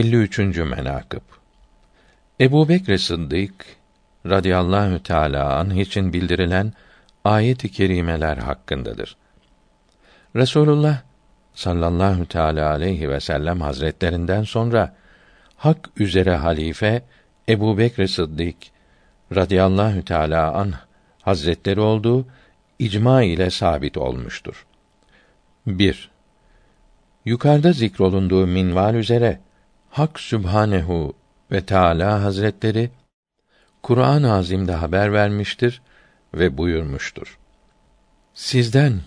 53. menakıb Ebu Bekr Sıddık radıyallahu teâlâ anh için bildirilen ayet-i kerimeler hakkındadır. Resulullah sallallahu teala aleyhi ve sellem hazretlerinden sonra hak üzere halife Ebu Bekr Sıddık radıyallahu teala anh hazretleri olduğu icma ile sabit olmuştur. 1. Yukarıda zikrolunduğu minval üzere Hak Sübhanehu ve Teala Hazretleri Kur'an-ı Azim'de haber vermiştir ve buyurmuştur. Sizden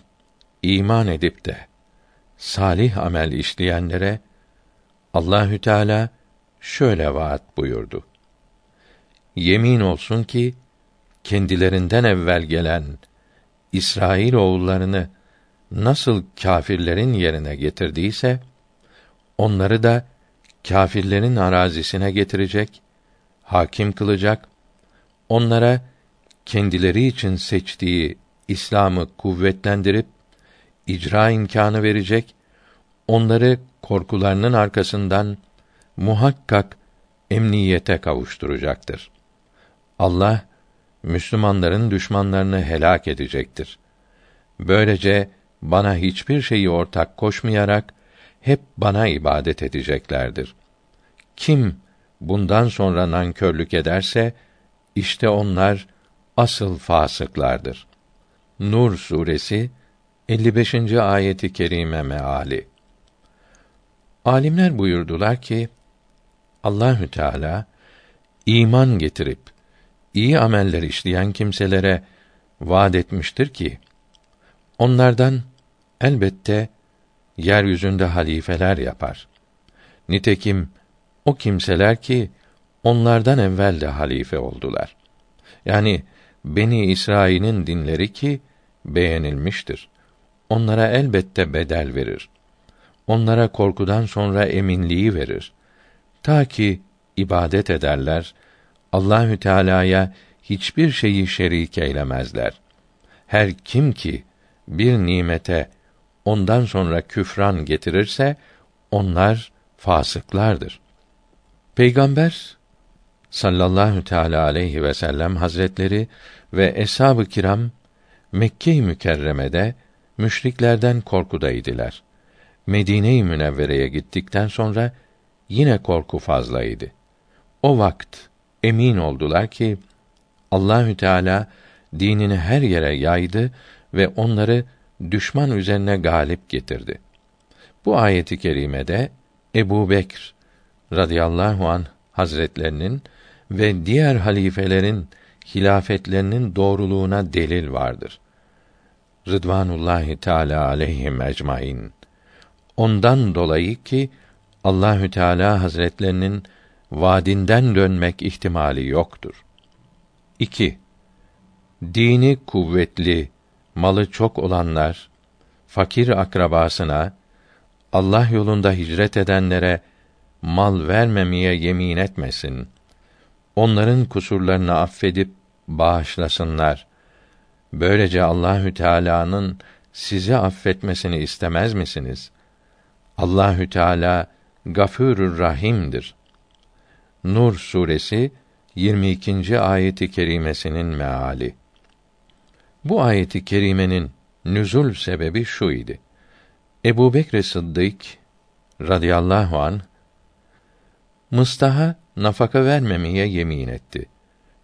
iman edip de salih amel işleyenlere Allahü Teala şöyle vaat buyurdu. Yemin olsun ki kendilerinden evvel gelen İsrail oğullarını nasıl kâfirlerin yerine getirdiyse onları da kâfirlerin arazisine getirecek, hakim kılacak, onlara kendileri için seçtiği İslam'ı kuvvetlendirip icra imkanı verecek, onları korkularının arkasından muhakkak emniyete kavuşturacaktır. Allah Müslümanların düşmanlarını helak edecektir. Böylece bana hiçbir şeyi ortak koşmayarak hep bana ibadet edeceklerdir. Kim bundan sonra nankörlük ederse işte onlar asıl fasıklardır. Nur suresi 55. ayeti kerime meali. Alimler buyurdular ki Allahü Teala iman getirip iyi ameller işleyen kimselere vaad etmiştir ki onlardan elbette yeryüzünde halifeler yapar. Nitekim o kimseler ki onlardan evvel de halife oldular. Yani Beni İsrail'in dinleri ki beğenilmiştir. Onlara elbette bedel verir. Onlara korkudan sonra eminliği verir. Ta ki ibadet ederler, Allahü Teala'ya hiçbir şeyi şerik eylemezler. Her kim ki bir nimete ondan sonra küfran getirirse onlar fasıklardır. Peygamber sallallahu teala aleyhi ve sellem hazretleri ve eshab-ı kiram Mekke-i Mükerreme'de müşriklerden korkudaydılar. Medine-i Münevvere'ye gittikten sonra yine korku fazlaydı. O vakt emin oldular ki Allahü Teala dinini her yere yaydı ve onları düşman üzerine galip getirdi. Bu ayeti kerimede Ebu Bekr radıyallahu an hazretlerinin ve diğer halifelerin hilafetlerinin doğruluğuna delil vardır. Rıdvanullahi Teala aleyhim ecmaîn. Ondan dolayı ki Allahü Teala Hazretlerinin vaadinden dönmek ihtimali yoktur. 2. Dini kuvvetli, malı çok olanlar fakir akrabasına Allah yolunda hicret edenlere mal vermemeye yemin etmesin. Onların kusurlarını affedip bağışlasınlar. Böylece Allahü Teala'nın sizi affetmesini istemez misiniz? Allahü Teala Gafurur Rahim'dir. Nur suresi 22. ayeti kerimesinin meali. Bu ayeti kerimenin nüzul sebebi şu idi. Ebu Bekr Sıddık radıyallahu an Mıstaha nafaka vermemeye yemin etti.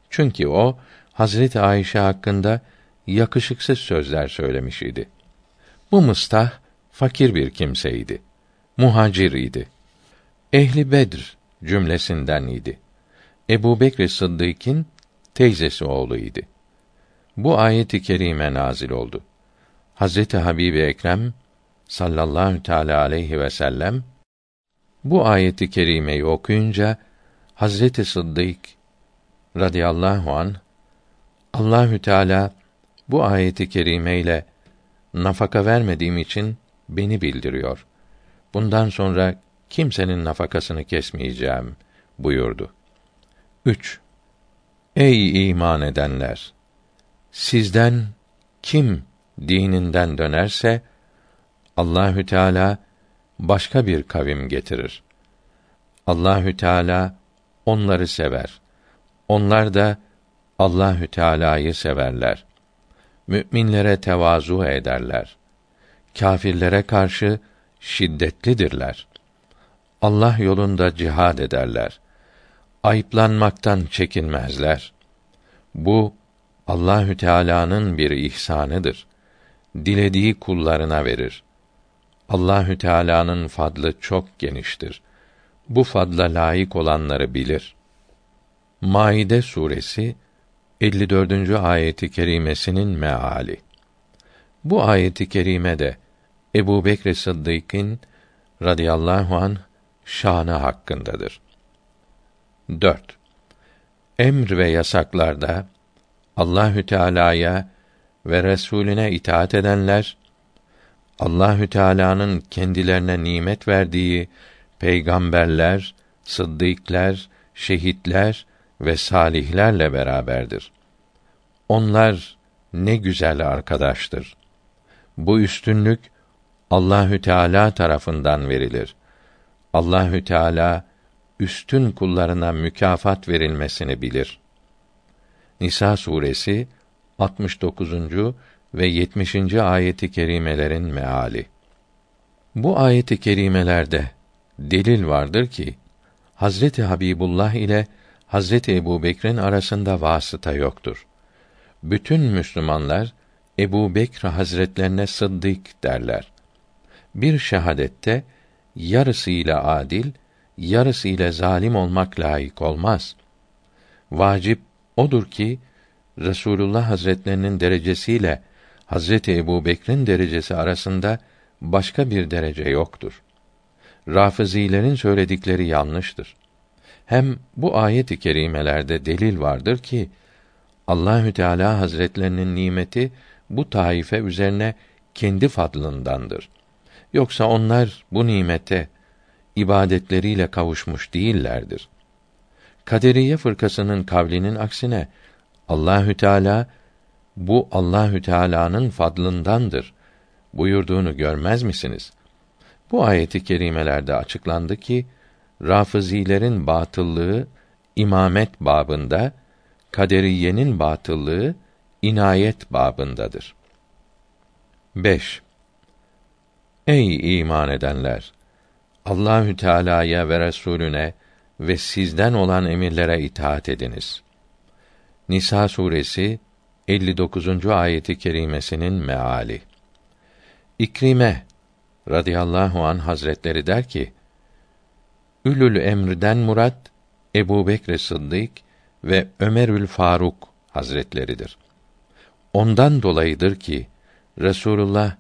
Çünkü o Hazreti Ayşe hakkında yakışıksız sözler söylemiş idi. Bu Mıstah fakir bir kimseydi. Muhacir idi. Ehli Bedr cümlesinden idi. Ebu Bekr Sıddık'ın teyzesi oğluydu. Bu ayet-i kerime nazil oldu. Hazreti Habibi Ekrem sallallahu teala aleyhi ve sellem bu ayeti kerimeyi okuyunca Hazreti Sıddık radıyallahu an Allahü Teala bu ayeti kerime ile nafaka vermediğim için beni bildiriyor. Bundan sonra kimsenin nafakasını kesmeyeceğim buyurdu. 3. Ey iman edenler! Sizden kim dininden dönerse Allahü Teala başka bir kavim getirir. Allahü Teala onları sever. Onlar da Allahü Teala'yı severler. Müminlere tevazu ederler. Kâfirlere karşı şiddetlidirler. Allah yolunda cihad ederler. Ayıplanmaktan çekinmezler. Bu Allahü Teala'nın bir ihsanıdır. Dilediği kullarına verir. Allahü Teala'nın fadlı çok geniştir. Bu fadla layık olanları bilir. Maide suresi 54. ayeti kerimesinin meali. Bu ayeti kerime de Ebu Bekr Sıddık'ın radıyallahu an şanı hakkındadır. 4. Emr ve yasaklarda Allahü Teala'ya ve Resulüne itaat edenler Allahü Teala'nın kendilerine nimet verdiği peygamberler, sıddıklar, şehitler ve salihlerle beraberdir. Onlar ne güzel arkadaştır. Bu üstünlük Allahü Teala tarafından verilir. Allahü Teala üstün kullarına mükafat verilmesini bilir. Nisa suresi 69. ve 70. ayeti kerimelerin meali. Bu ayeti kerimelerde delil vardır ki Hazreti Habibullah ile Hazreti Ebu Bekir'in arasında vasıta yoktur. Bütün Müslümanlar Ebu Bekr Hazretlerine sıddık derler. Bir şehadette yarısıyla adil, yarısıyla zalim olmak layık olmaz. Vacip odur ki Resulullah Hazretlerinin derecesiyle Hazreti Ebu Bekir'in derecesi arasında başka bir derece yoktur. Rafizilerin söyledikleri yanlıştır. Hem bu ayet-i kerimelerde delil vardır ki Allahü Teala Hazretlerinin nimeti bu taife üzerine kendi fadlındandır. Yoksa onlar bu nimete ibadetleriyle kavuşmuş değillerdir. Kaderiye fırkasının kavlinin aksine Allahü Teala bu Allahü Teala'nın fadlındandır buyurduğunu görmez misiniz? Bu ayeti kerimelerde açıklandı ki Rafizilerin batıllığı imamet babında, kaderiyenin batıllığı inayet babındadır. 5. Ey iman edenler! Allahü Teala'ya ve Resulüne ve sizden olan emirlere itaat ediniz. Nisa suresi 59. ayeti kerimesinin meali. İkrime radıyallahu an hazretleri der ki: Ülül emrden murat Ebu Bekr Sıddık ve Ömerül Faruk hazretleridir. Ondan dolayıdır ki Resulullah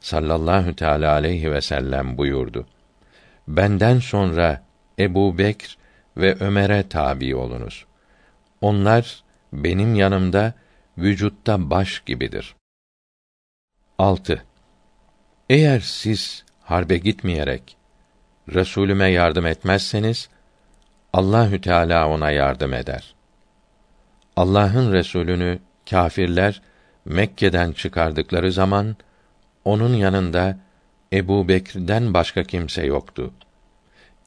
sallallahu teala aleyhi ve sellem buyurdu. Benden sonra Ebu Bekr ve Ömer'e tabi olunuz. Onlar benim yanımda vücutta baş gibidir. 6. Eğer siz harbe gitmeyerek Resulüme yardım etmezseniz Allahü Teala ona yardım eder. Allah'ın Resulünü kâfirler Mekke'den çıkardıkları zaman onun yanında Ebu Bekir'den başka kimse yoktu.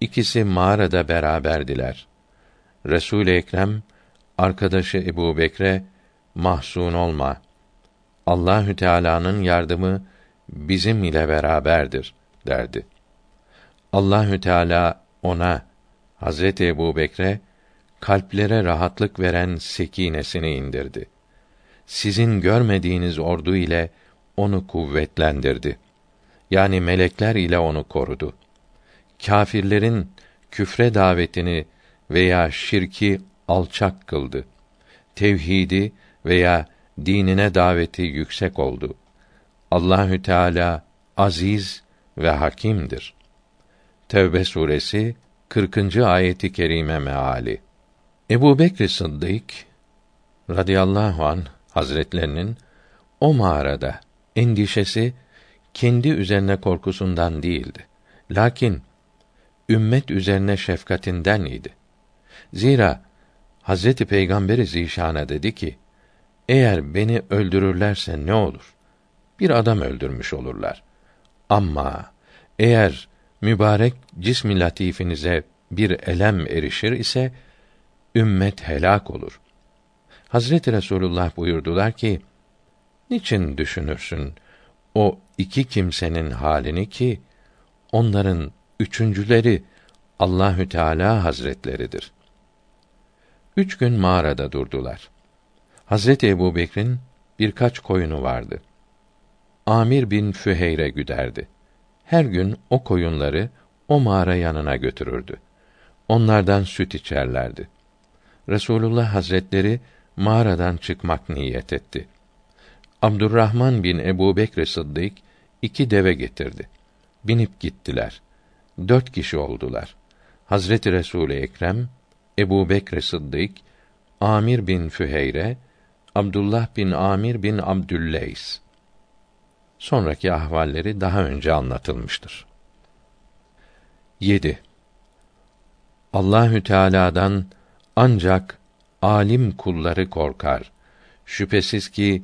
İkisi mağarada beraberdiler. Resul Ekrem arkadaşı Ebu Bekre mahzun olma. Allahü Teala'nın yardımı bizim ile beraberdir derdi. Allahü Teala ona Hazreti Ebu Bekre kalplere rahatlık veren sekinesini indirdi. Sizin görmediğiniz ordu ile onu kuvvetlendirdi. Yani melekler ile onu korudu. Kâfirlerin küfre davetini veya şirki alçak kıldı. Tevhidi veya dinine daveti yüksek oldu. Allahü Teala aziz ve hakimdir. Tevbe suresi 40. ayeti kerime meali. Ebu Bekr Sıddık radıyallahu an hazretlerinin o mağarada endişesi kendi üzerine korkusundan değildi. Lakin ümmet üzerine şefkatinden idi. Zira Hazreti Peygamberi Zişan'a dedi ki: Eğer beni öldürürlerse ne olur? Bir adam öldürmüş olurlar. Ama eğer mübarek cismi latifinize bir elem erişir ise ümmet helak olur. Hazreti Resulullah buyurdular ki: Niçin düşünürsün o iki kimsenin halini ki onların üçüncüleri Allahü Teala Hazretleridir. Üç gün mağarada durdular. Hazreti Ebu Bekir'in birkaç koyunu vardı. Amir bin Füheyre güderdi. Her gün o koyunları o mağara yanına götürürdü. Onlardan süt içerlerdi. Resulullah Hazretleri mağaradan çıkmak niyet etti. Abdurrahman bin Ebu Bekr Sıddık iki deve getirdi. Binip gittiler. Dört kişi oldular. Hazreti Resul Ekrem, Ebu Bekr Sıddık, Amir bin Füheyre, Abdullah bin Amir bin Abdülleys. Sonraki ahvalleri daha önce anlatılmıştır. 7. Allahü Teala'dan ancak alim kulları korkar. Şüphesiz ki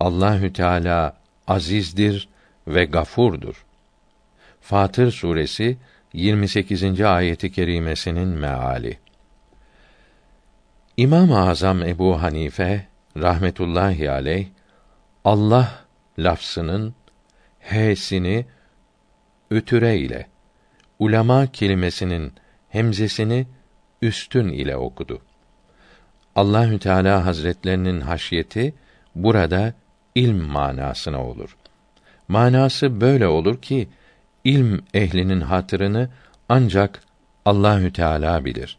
Allahü Teala azizdir ve gafurdur. Fatır suresi 28. ayeti kerimesinin meali. İmam-ı Azam Ebu Hanife rahmetullahi aleyh Allah lafzının h'sini ötüre ile ulema kelimesinin hemzesini üstün ile okudu. Allahü Teala Hazretlerinin haşyeti burada ilm manasına olur. Manası böyle olur ki ilm ehlinin hatırını ancak Allahü Teala bilir.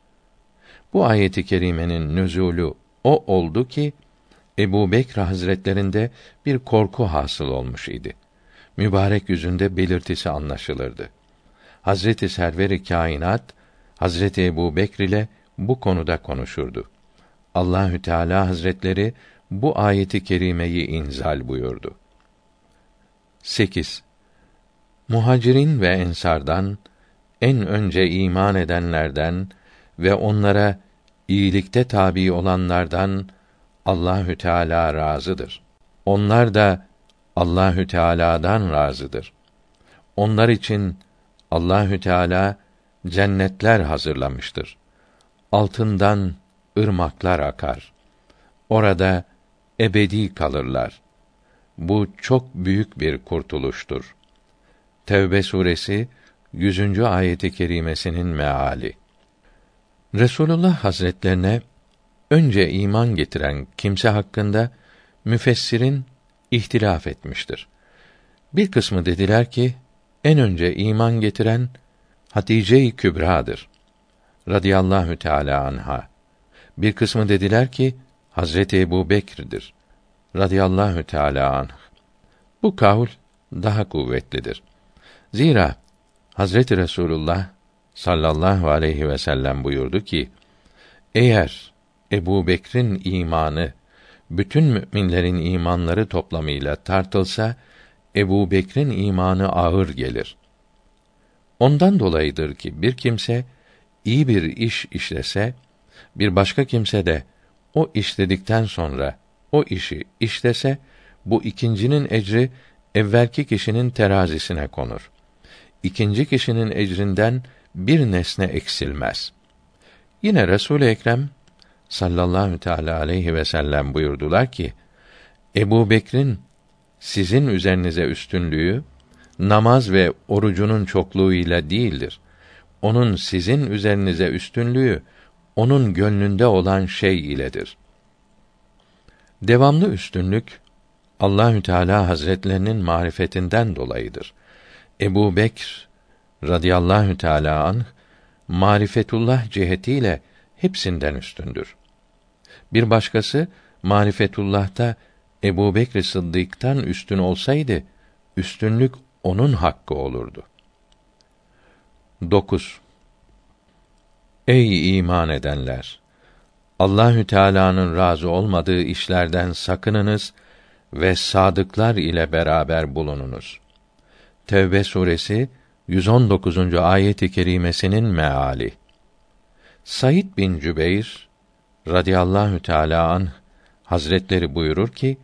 Bu ayeti kerimenin nüzulü o oldu ki Ebu Bekr Hazretlerinde bir korku hasıl olmuş idi. Mübarek yüzünde belirtisi anlaşılırdı. Hazreti Server-i Kainat Hazreti Ebu Bekr ile bu konuda konuşurdu. Allahü Teala Hazretleri bu ayeti kerimeyi inzal buyurdu. 8. Muhacirin ve ensardan en önce iman edenlerden ve onlara iyilikte tabi olanlardan Allahü Teala razıdır. Onlar da Allahü Teala'dan razıdır. Onlar için Allahü Teala cennetler hazırlamıştır. Altından ırmaklar akar. Orada ebedi kalırlar. Bu çok büyük bir kurtuluştur. Tevbe suresi 100. ayeti kerimesinin meali. Resulullah Hazretlerine önce iman getiren kimse hakkında müfessirin ihtilaf etmiştir. Bir kısmı dediler ki en önce iman getiren Hatice-i Kübra'dır. Radiyallahu Teala anha. Bir kısmı dediler ki Hazreti Ebu Bekir'dir. Radiyallahu Teala anh. Bu kavl daha kuvvetlidir. Zira Hazreti Resulullah sallallahu aleyhi ve sellem buyurdu ki: Eğer Ebu Bekr'in imanı bütün müminlerin imanları toplamıyla tartılsa Ebu Bekr'in imanı ağır gelir. Ondan dolayıdır ki bir kimse iyi bir iş işlese, bir başka kimse de o işledikten sonra o işi işlese, bu ikincinin ecri evvelki kişinin terazisine konur. İkinci kişinin ecrinden bir nesne eksilmez. Yine Resul Ekrem sallallahu teala aleyhi ve sellem buyurdular ki: Ebu Bekr'in sizin üzerinize üstünlüğü namaz ve orucunun çokluğuyla değildir. Onun sizin üzerinize üstünlüğü onun gönlünde olan şey iledir. Devamlı üstünlük Allahü Teala Hazretlerinin marifetinden dolayıdır. Ebu Bekr radıyallahu teala anh marifetullah cihetiyle hepsinden üstündür. Bir başkası marifetullah'ta Ebu Bekr Sıddık'tan üstün olsaydı, üstünlük onun hakkı olurdu. 9. Ey iman edenler! Allahü Teala'nın razı olmadığı işlerden sakınınız ve sadıklar ile beraber bulununuz. Tevbe suresi 119. ayet-i kerimesinin meali. Said bin Cübeyr radıyallahu teala an Hazretleri buyurur ki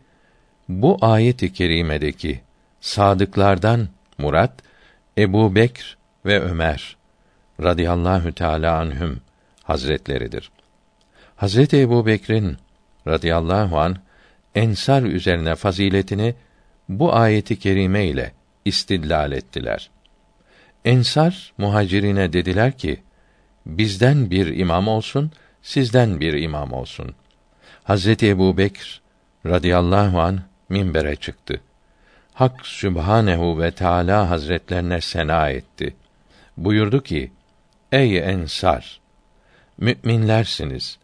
bu ayet-i kerimedeki sadıklardan murat Ebu Bekr ve Ömer radıyallahu teala anhüm hazretleridir. Hazreti Ebu Bekir'in radıyallahu an ensar üzerine faziletini bu ayeti kerime ile istidlal ettiler. Ensar muhacirine dediler ki: Bizden bir imam olsun, sizden bir imam olsun. Hazreti Ebu Bekr radıyallahu an minbere çıktı. Hak Sübhanehu ve Teala Hazretlerine sena etti. Buyurdu ki: Ey ensar! Müminlersiniz.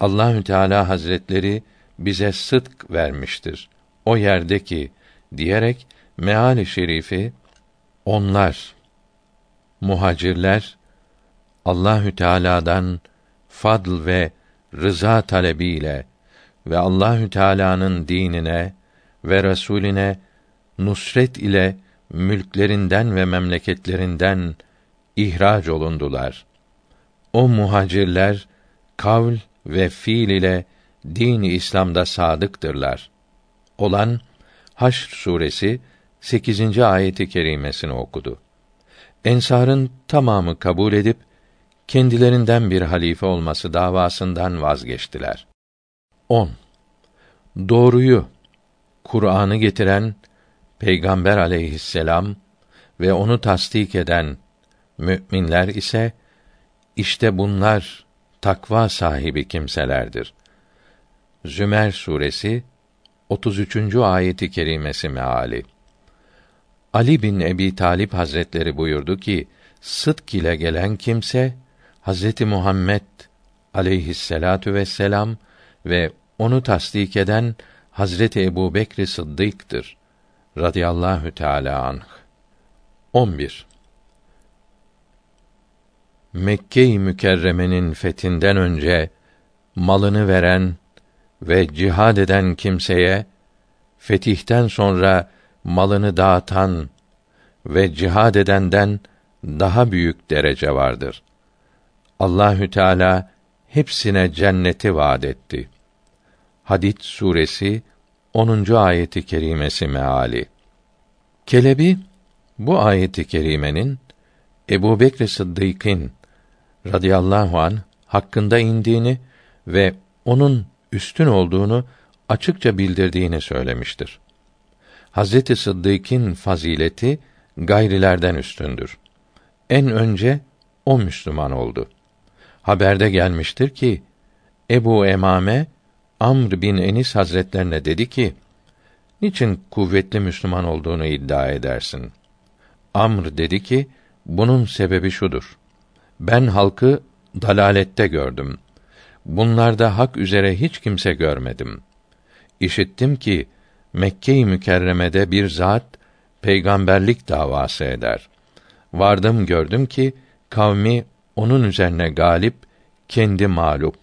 Allahü Teala Hazretleri bize sıdk vermiştir. O yerdeki diyerek meali şerifi onlar muhacirler Allahü Teala'dan fadl ve rıza talebiyle ve Allahü Teala'nın dinine ve Resulüne nusret ile mülklerinden ve memleketlerinden ihraç olundular. O muhacirler kavl ve fiil ile din İslam'da sadıktırlar. Olan Haşr suresi 8. ayeti kerimesini okudu. Ensarın tamamı kabul edip kendilerinden bir halife olması davasından vazgeçtiler. 10. Doğruyu Kur'an'ı getiren Peygamber aleyhisselam ve onu tasdik eden müminler ise işte bunlar takva sahibi kimselerdir. Zümer suresi 33. ayeti kerimesi meali. Ali bin Ebi Talip Hazretleri buyurdu ki, sıdk ile gelen kimse Hazreti Muhammed aleyhisselatu vesselam ve onu tasdik eden Hazreti Ebu Bekr Sıddık'tır. Radıyallahu Teala anh. 11. Mekke-i Mükerreme'nin fethinden önce malını veren ve cihad eden kimseye fetihten sonra malını dağıtan ve cihad edenden daha büyük derece vardır. Allahü Teala hepsine cenneti vaad etti. Hadid suresi 10. ayeti kerimesi meali. Kelebi bu ayeti kerimenin Ebu Bekr Sıddık'ın radıyallahu an hakkında indiğini ve onun üstün olduğunu açıkça bildirdiğini söylemiştir. Hazreti Sıddık'ın fazileti gayrilerden üstündür. En önce o Müslüman oldu. Haberde gelmiştir ki Ebu Emame Amr bin Enis Hazretlerine dedi ki: Niçin kuvvetli Müslüman olduğunu iddia edersin? Amr dedi ki: Bunun sebebi şudur. Ben halkı dalalette gördüm. Bunlarda hak üzere hiç kimse görmedim. İşittim ki Mekke-i Mükerreme'de bir zat peygamberlik davası eder. Vardım gördüm ki kavmi onun üzerine galip, kendi mağlup.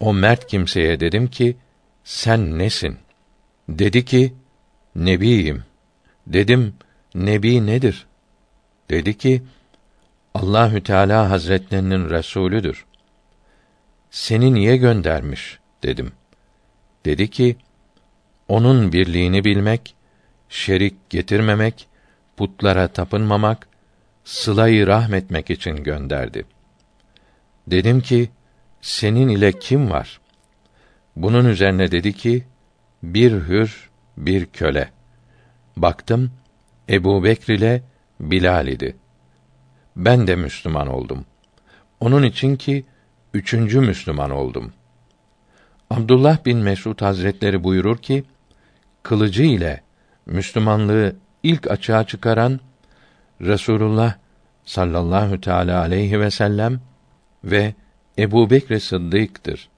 O mert kimseye dedim ki, sen nesin? Dedi ki, nebiyim. Dedim, nebi nedir? Dedi ki, Allahü Teala Hazretlerinin resulüdür. Seni niye göndermiş dedim. Dedi ki, onun birliğini bilmek, şerik getirmemek, putlara tapınmamak, sılayı rahmetmek için gönderdi. Dedim ki, senin ile kim var? Bunun üzerine dedi ki, bir hür, bir köle. Baktım, Ebu Bekr ile Bilal idi. Ben de Müslüman oldum. Onun için ki, üçüncü Müslüman oldum. Abdullah bin Mesud Hazretleri buyurur ki, kılıcı ile Müslümanlığı ilk açığa çıkaran Resulullah sallallahu teala aleyhi ve sellem ve Ebu Bekr Sıddık'tır.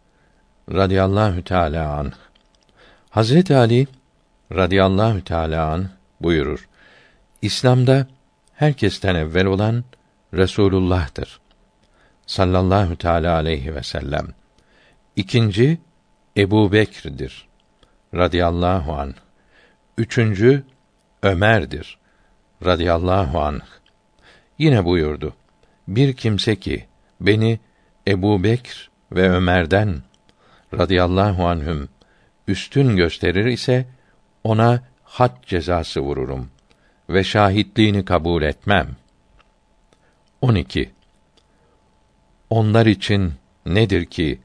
Radiyallahu teala anh. Hazreti Ali radıyallahu teala an buyurur. İslam'da herkesten evvel olan Resulullah'tır. Sallallahu teala aleyhi ve sellem. İkinci Ebu Bekir'dir. Radıyallahu an. Üçüncü Ömer'dir. Radıyallahu anh. Yine buyurdu. Bir kimse ki beni Ebu Bekr ve Ömer'den radıyallahu anhüm üstün gösterir ise ona had cezası vururum ve şahitliğini kabul etmem. 12. Onlar için nedir ki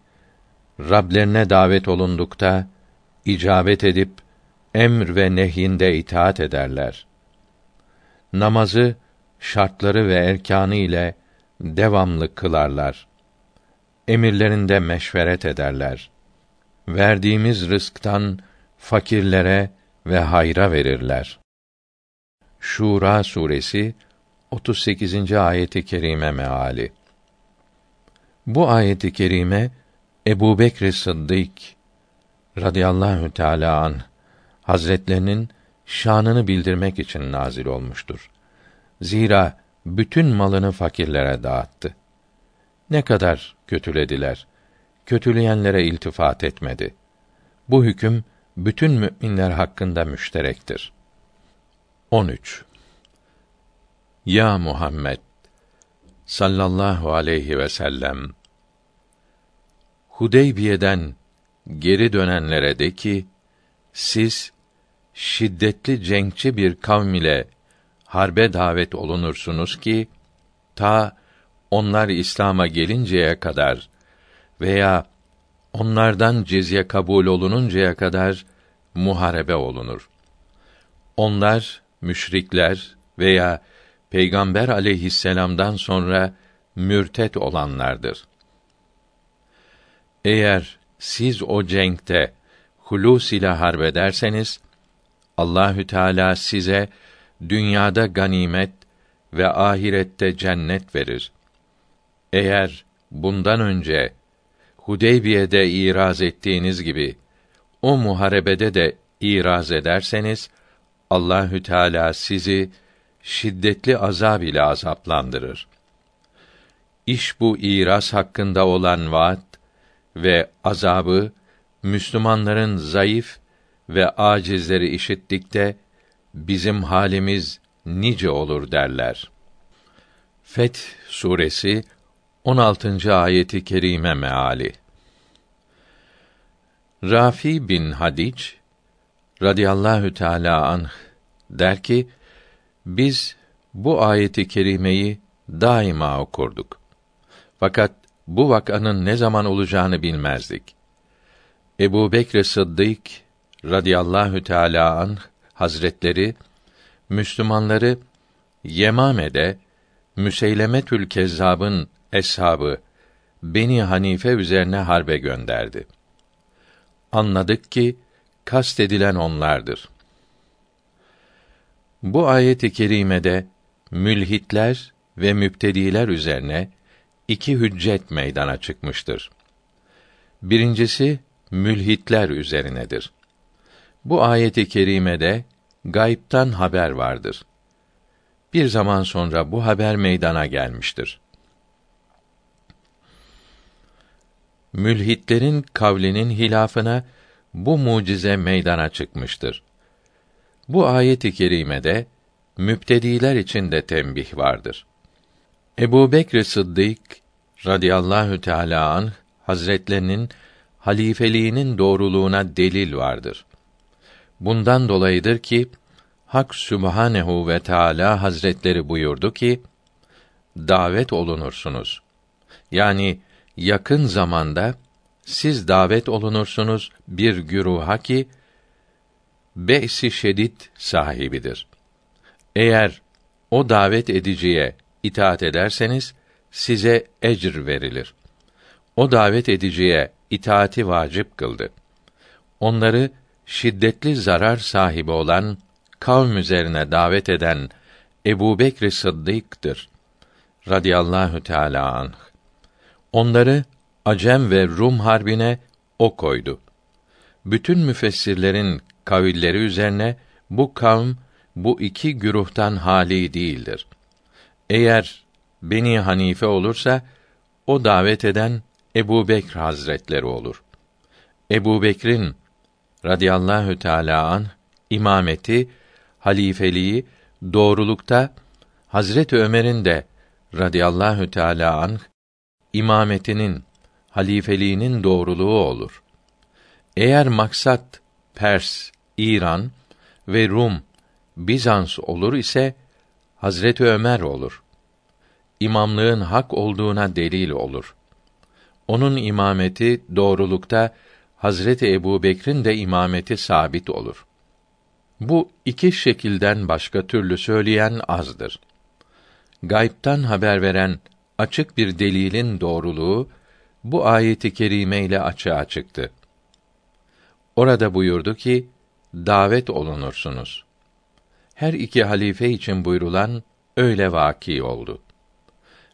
Rablerine davet olundukta icabet edip emr ve nehyinde itaat ederler. Namazı şartları ve erkanı ile devamlı kılarlar. Emirlerinde meşveret ederler. Verdiğimiz rızktan fakirlere ve hayra verirler. Şura suresi 38. ayeti kerime meali. Bu ayeti kerime Ebu Bekr Sıddık radıyallahu teâlâ an hazretlerinin şanını bildirmek için nazil olmuştur. Zira bütün malını fakirlere dağıttı. Ne kadar kötülediler. Kötüleyenlere iltifat etmedi. Bu hüküm bütün müminler hakkında müşterektir. 13. Ya Muhammed sallallahu aleyhi ve sellem Hudeybiye'den geri dönenlere de ki siz şiddetli cenkçi bir kavm ile harbe davet olunursunuz ki ta onlar İslam'a gelinceye kadar veya onlardan cizye kabul olununcaya kadar muharebe olunur. Onlar müşrikler veya Peygamber aleyhisselam'dan sonra mürtet olanlardır. Eğer siz o cenkte hulus ile harbederseniz Allahü Teala size dünyada ganimet ve ahirette cennet verir. Eğer bundan önce Hudeybiye'de iraz ettiğiniz gibi o muharebede de iraz ederseniz Allahü Teala sizi şiddetli azab ile azaplandırır. İş bu iraz hakkında olan vaat ve azabı Müslümanların zayıf ve acizleri işittikte bizim halimiz nice olur derler. Fet suresi 16. ayeti kerime meali. Rafi bin Hadic radıyallahu teala anh der ki biz bu ayeti kerimeyi daima okurduk. Fakat bu vakanın ne zaman olacağını bilmezdik. Ebu Bekr Sıddık radıyallahu teala anh hazretleri Müslümanları Yemame'de Müseylemetül Kezzab'ın eshabı Beni Hanife üzerine harbe gönderdi. Anladık ki kastedilen onlardır. Bu ayet-i kerimede mülhitler ve müptediler üzerine iki hüccet meydana çıkmıştır. Birincisi mülhitler üzerinedir. Bu ayeti kerimede gaybtan haber vardır. Bir zaman sonra bu haber meydana gelmiştir. Mülhitlerin kavlinin hilafına bu mucize meydana çıkmıştır. Bu ayet-i kerimede müptediler için de tembih vardır. Ebu Bekr Sıddık radıyallahu teâlâ anh, hazretlerinin halifeliğinin doğruluğuna delil vardır. Bundan dolayıdır ki Hak Sübhanehu ve Teala Hazretleri buyurdu ki: Davet olunursunuz. Yani yakın zamanda siz davet olunursunuz bir güruha ki be'si şedid sahibidir. Eğer o davet ediciye itaat ederseniz size ecr verilir. O davet ediciye itaati vacip kıldı. Onları şiddetli zarar sahibi olan kavm üzerine davet eden Ebu Bekr Sıddık'tır. Radiyallahu Teala anh. Onları Acem ve Rum harbine o koydu. Bütün müfessirlerin kavilleri üzerine bu kavm bu iki güruhtan hali değildir. Eğer Beni Hanife olursa o davet eden Ebu Bekr Hazretleri olur. Ebu Bekr'in radıyallahu teâlâ an imameti, halifeliği, doğrulukta Hazreti Ömer'in de radıyallahu teâlâ an imametinin, halifeliğinin doğruluğu olur. Eğer maksat Pers, İran ve Rum, Bizans olur ise Hazreti Ömer olur. İmamlığın hak olduğuna delil olur. onun imameti doğrulukta Hazreti Ebu Bekir'in de imameti sabit olur. Bu iki şekilden başka türlü söyleyen azdır. Gayb'tan haber veren açık bir delilin doğruluğu bu ayeti kerime ile açığa çıktı. Orada buyurdu ki davet olunursunuz. Her iki halife için buyrulan öyle vaki oldu.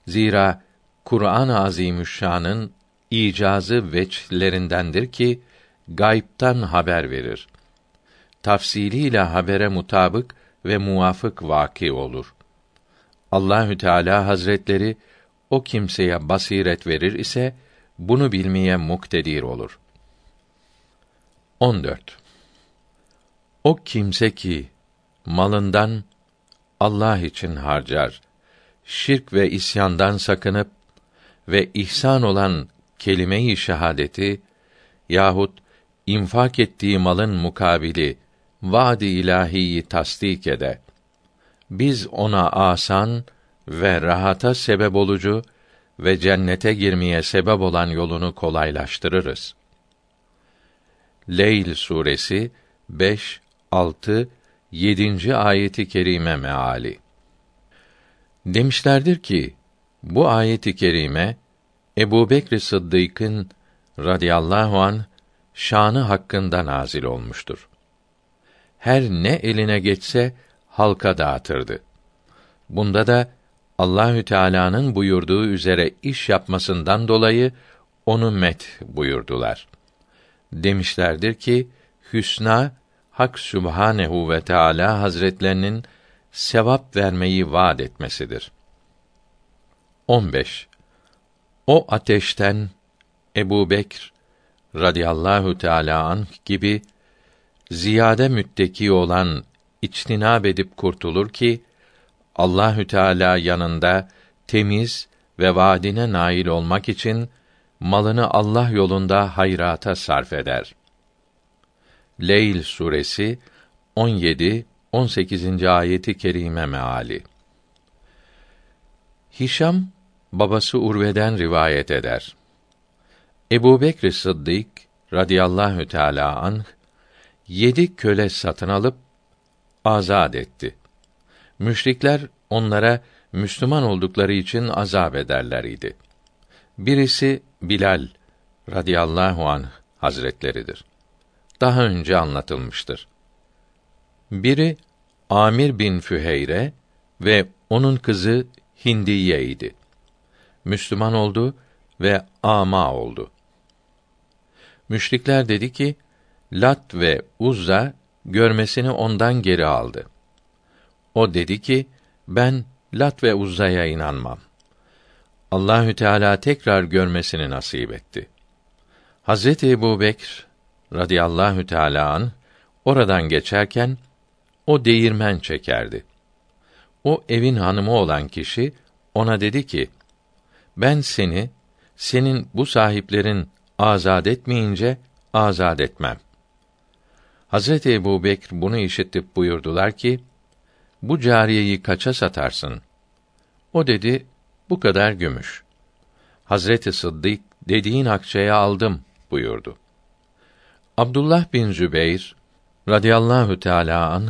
Zira Kur'an-ı Azimüşşan'ın icazı veçlerindendir ki gayb'tan haber verir. Tafsiliyle habere mutabık ve muvafık vaki olur. Allahü Teala Hazretleri o kimseye basiret verir ise bunu bilmeye muktedir olur. 14. O kimse ki malından Allah için harcar, şirk ve isyandan sakınıp ve ihsan olan kelime-i şehadeti yahut infak ettiği malın mukabili vaad-i ilahiyi tasdik ede. Biz ona asan ve rahata sebep olucu ve cennete girmeye sebep olan yolunu kolaylaştırırız. Leyl suresi 5 6 7. ayeti kerime meali. Demişlerdir ki bu ayeti kerime Ebu Bekr Sıddık'ın radıyallahu an şanı hakkında nazil olmuştur. Her ne eline geçse halka dağıtırdı. Bunda da Allahü Teala'nın buyurduğu üzere iş yapmasından dolayı onu met buyurdular. Demişlerdir ki hüsna Hak Sübhanehu ve Teala Hazretlerinin sevap vermeyi vaad etmesidir. 15. O ateşten Ebu Bekr radıyallahu teâlâ anh gibi ziyade mütteki olan içtinab edip kurtulur ki Allahü Teala yanında temiz ve vaadine nail olmak için malını Allah yolunda hayrata sarf eder. Leyl suresi 17 18. ayeti kerime meali. Hişam babası Urve'den rivayet eder. Ebu Bekr Sıddık radıyallahu teâlâ anh, yedi köle satın alıp azad etti. Müşrikler onlara Müslüman oldukları için azap ederler idi. Birisi Bilal radıyallahu anh hazretleridir. Daha önce anlatılmıştır. Biri Amir bin Füheyre ve onun kızı Hindiye idi. Müslüman oldu ve ama oldu. Müşrikler dedi ki, Lat ve Uzza görmesini ondan geri aldı. O dedi ki, ben Lat ve Uzza'ya inanmam. Allahü Teala tekrar görmesini nasip etti. Hazreti Ebu Bekr radıyallahu teâlâ an oradan geçerken o değirmen çekerdi. O evin hanımı olan kişi ona dedi ki: Ben seni senin bu sahiplerin azad etmeyince azad etmem. Hazreti Ebu Bekr bunu işitip buyurdular ki, bu cariyeyi kaça satarsın? O dedi, bu kadar gümüş. Hazreti Sıddık, dediğin akçeye aldım buyurdu. Abdullah bin Zübeyr radıyallahu teala an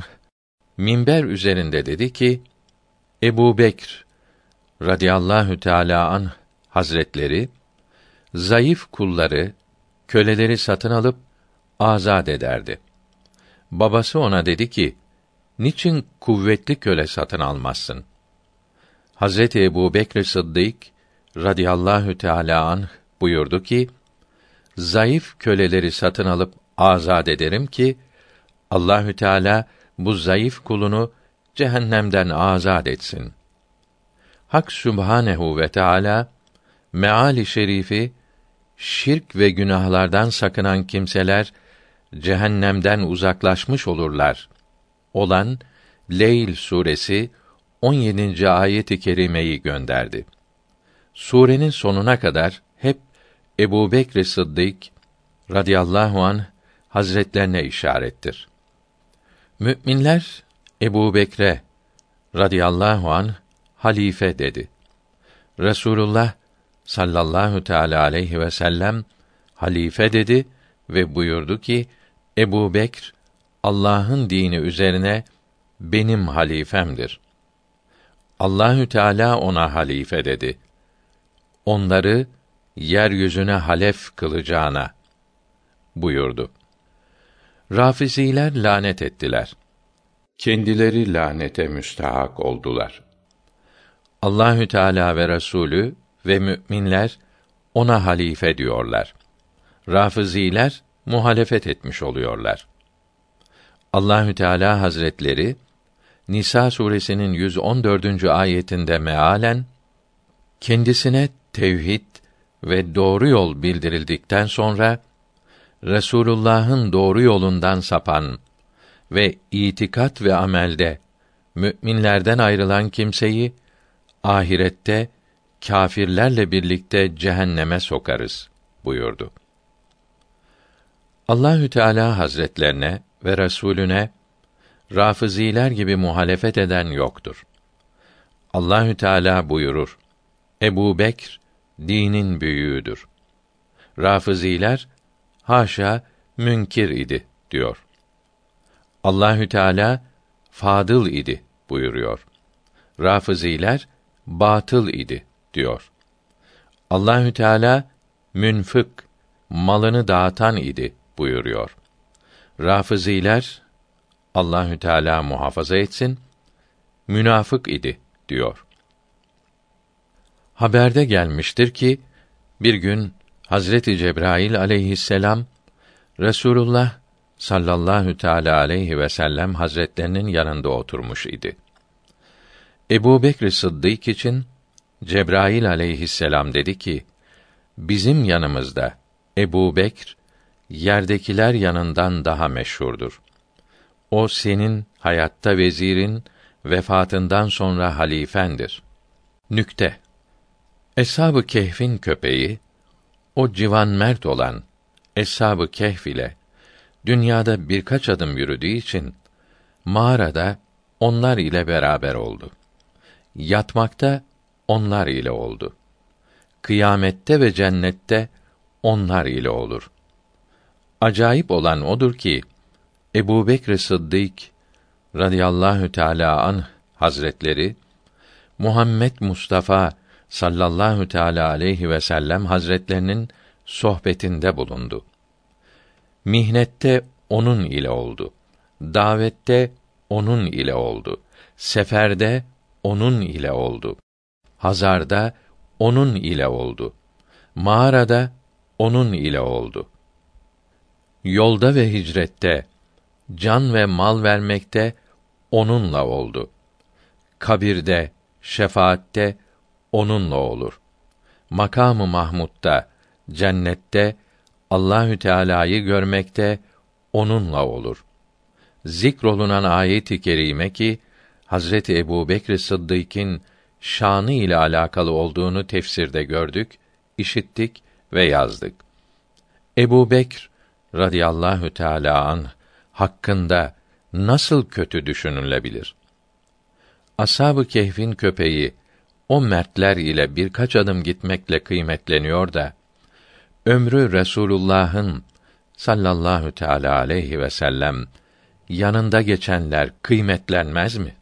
minber üzerinde dedi ki Ebu Bekr radıyallahu teala an hazretleri zayıf kulları köleleri satın alıp azad ederdi. Babası ona dedi ki, niçin kuvvetli köle satın almazsın? Hazreti Ebu Bekr Sıddık radıyallahu teala anh buyurdu ki, zayıf köleleri satın alıp azad ederim ki Allahü Teala bu zayıf kulunu cehennemden azad etsin. Hak Sübhanehu ve Teala meali şerifi şirk ve günahlardan sakınan kimseler cehennemden uzaklaşmış olurlar. Olan Leyl suresi 17. ayet-i kerimeyi gönderdi. Surenin sonuna kadar hep Ebu Bekr Sıddık radıyallahu an hazretlerine işarettir. Müminler Ebu Bekre radıyallahu an halife dedi. Resulullah sallallahu teala aleyhi ve sellem halife dedi ve buyurdu ki Ebu Bekr Allah'ın dini üzerine benim halifemdir. Allahü Teala ona halife dedi. Onları yeryüzüne halef kılacağına buyurdu. Rafiziler lanet ettiler. Kendileri lanete müstahak oldular. Allahü Teala ve Resulü ve müminler ona halife diyorlar. Rafiziler muhalefet etmiş oluyorlar. Allahü Teala Hazretleri Nisa suresinin 114. ayetinde mealen kendisine tevhid ve doğru yol bildirildikten sonra Resulullah'ın doğru yolundan sapan ve itikat ve amelde müminlerden ayrılan kimseyi ahirette kâfirlerle birlikte cehenneme sokarız buyurdu. Allahü Teala Hazretlerine ve Resulüne Rafiziler gibi muhalefet eden yoktur. Allahü Teala buyurur: Ebu Bekr dinin büyüğüdür. Rafiziler haşa münkir idi diyor. Allahü Teala fadıl idi buyuruyor. Rafiziler batıl idi diyor. Allahü Teala münfık malını dağıtan idi buyuruyor. Rafiziler Allahü Teala muhafaza etsin münafık idi diyor. Haberde gelmiştir ki bir gün Hazreti Cebrail aleyhisselam Resulullah sallallahu teala aleyhi ve sellem hazretlerinin yanında oturmuş idi. Ebu Bekr Sıddık için Cebrail aleyhisselam dedi ki, bizim yanımızda Ebu Bekr, yerdekiler yanından daha meşhurdur. O senin hayatta vezirin, vefatından sonra halifendir. Nükte Eshab-ı Kehf'in köpeği, o civan mert olan Eshab-ı Kehf ile dünyada birkaç adım yürüdüğü için mağarada onlar ile beraber oldu. Yatmakta onlar ile oldu. Kıyamette ve cennette onlar ile olur. Acayip olan odur ki Ebu Bekr Sıddık radıyallahu teala anh hazretleri Muhammed Mustafa sallallahu teala aleyhi ve sellem hazretlerinin sohbetinde bulundu. Mihnette onun ile oldu. Davette onun ile oldu. Seferde onun ile oldu. Hazarda onun ile oldu. Mağarada onun ile oldu. Yolda ve hicrette, can ve mal vermekte onunla oldu. Kabirde, şefaatte onunla olur. Makamı Mahmud'da, cennette Allahü Teala'yı görmekte onunla olur. Zikrolunan ayet-i kerime ki Hazreti Ebu Bekr Sıddık'ın şanı ile alakalı olduğunu tefsirde gördük, işittik ve yazdık. Ebu Bekr radıyallahu teâlâ an hakkında nasıl kötü düşünülebilir? Ashab-ı Kehf'in köpeği o mertler ile birkaç adım gitmekle kıymetleniyor da ömrü Resulullah'ın sallallahu teala aleyhi ve sellem yanında geçenler kıymetlenmez mi?